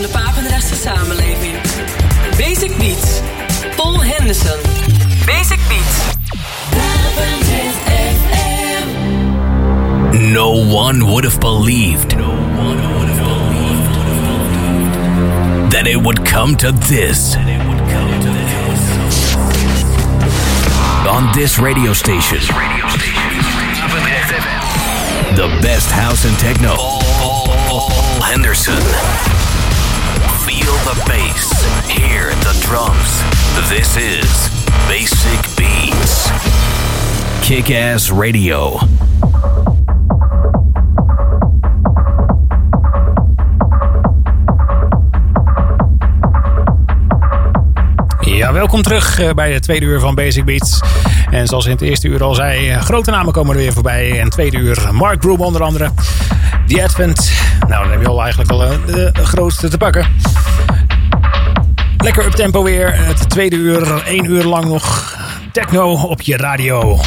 van de Papendrechtse samenleving. Basic Beats. Paul Henderson. Basic Beats. No one would have believed. That it would come to this. On this radio station. The best house and techno. Paul Henderson. Feel the bass. Hear the drums. This is Basic Beats. Kick Ass Radio. Ja, welkom terug eh, bij het tweede uur van Basic Beats. En zoals in het eerste uur al zei, eh, grote namen komen er weer voorbij. En tweede uur, Mark Broom onder andere. The Advent. Nou, dan heb je al eigenlijk al eh, de grootste te pakken. Lekker up tempo weer. Het tweede uur, één uur lang nog techno op je radio.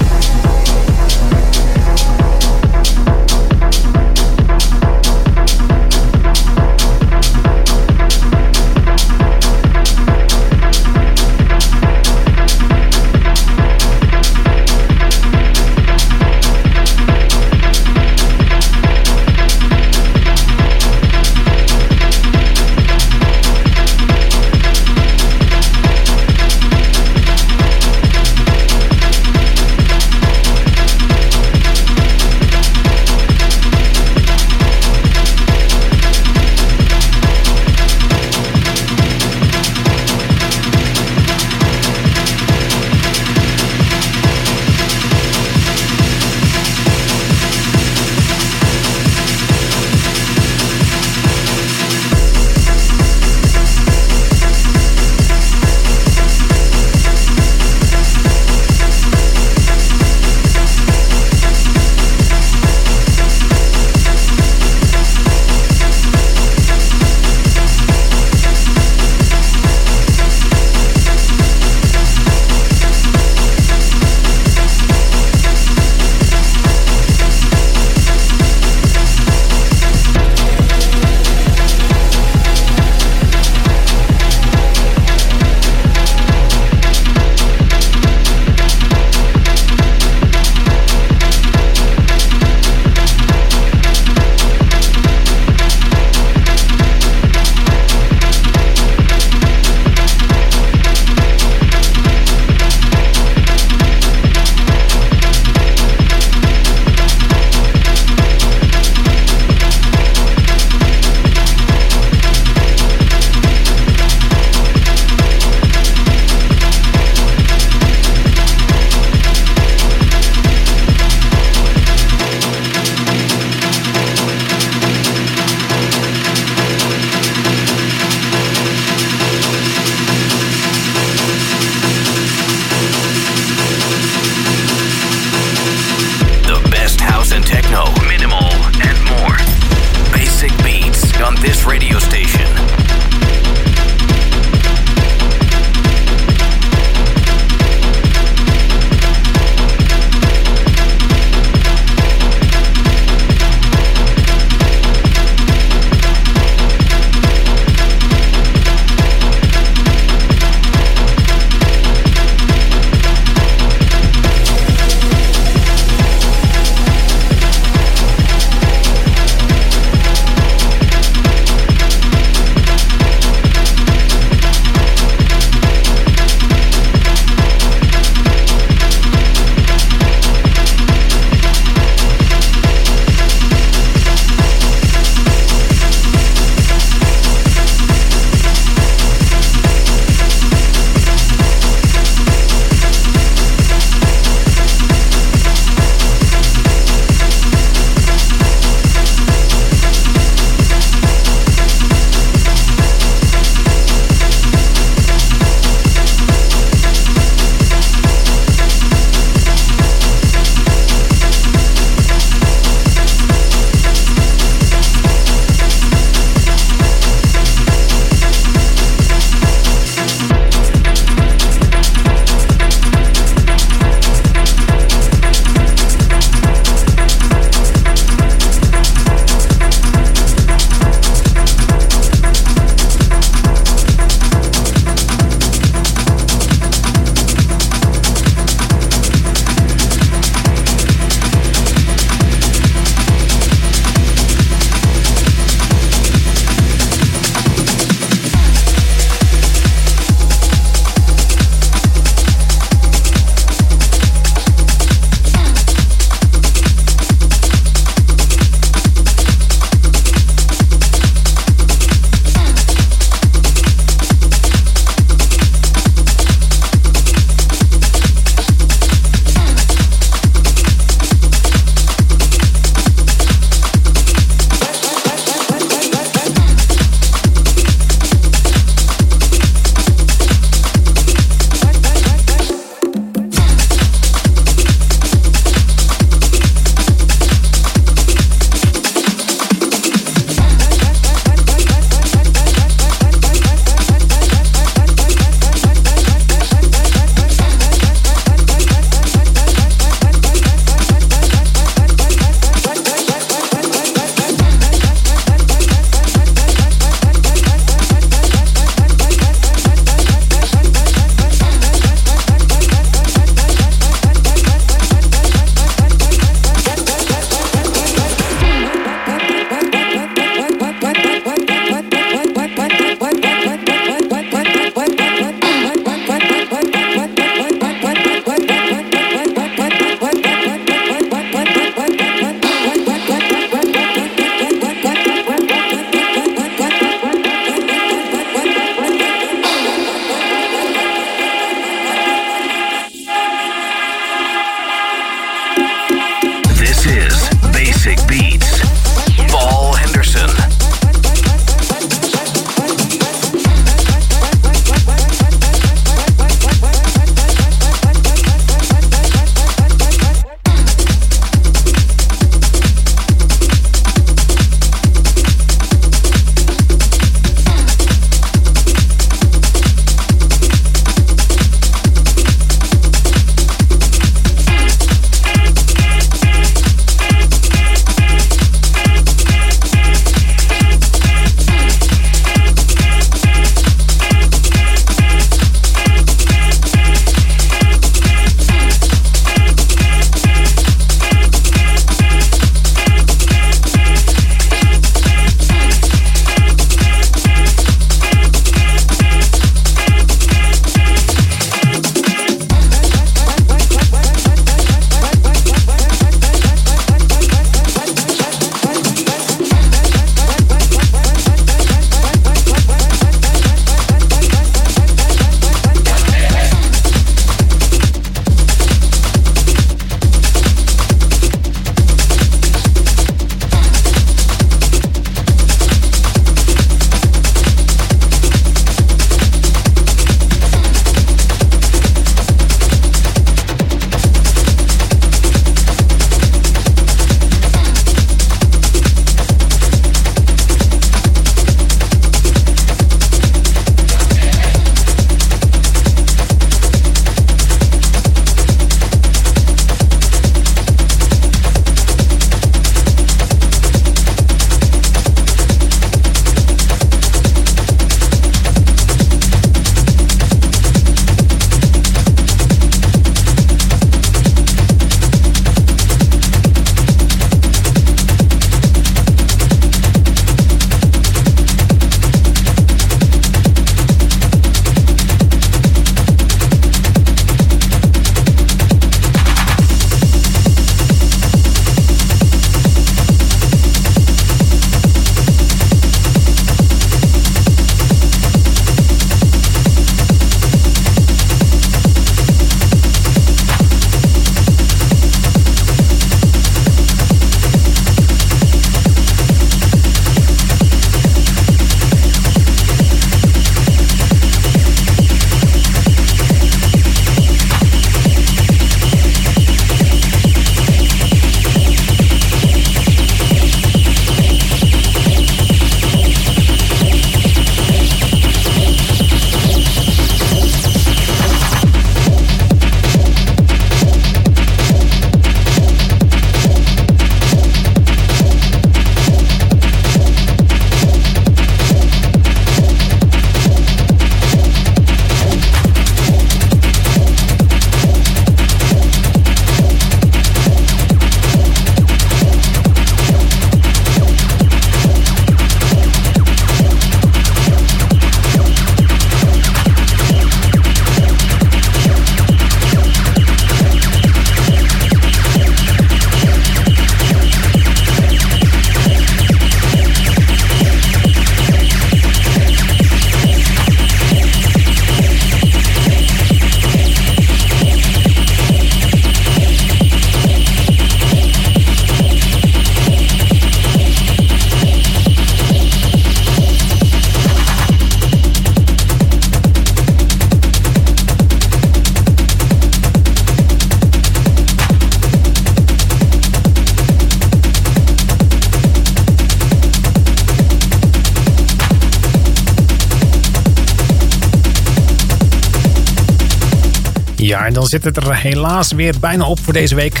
Zit het er helaas weer bijna op voor deze week.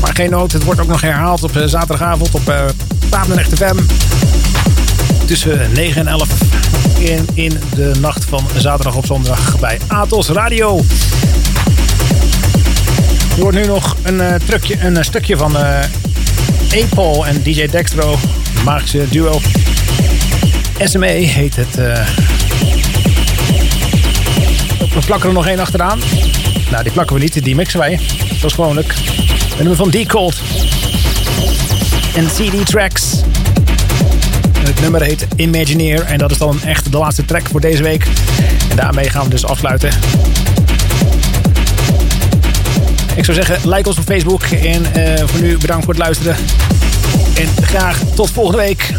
Maar geen nood, het wordt ook nog herhaald op zaterdagavond op uh, Papenrecht FM. Tussen 9 en 11 in, in de nacht van zaterdag op zondag bij Atos Radio. Er wordt nu nog een, uh, trucje, een stukje van uh, en DJ Dextro. Magische duo. SME heet het. We plakken er nog één achteraan. Nou, die plakken we niet, die mixen wij. Zoals gewoonlijk. Een nummer van D-Cold. En CD Tracks. Het nummer heet Imagineer. En dat is dan echt de laatste track voor deze week. En daarmee gaan we dus afsluiten. Ik zou zeggen, like ons op Facebook. En uh, voor nu bedankt voor het luisteren. En graag tot volgende week.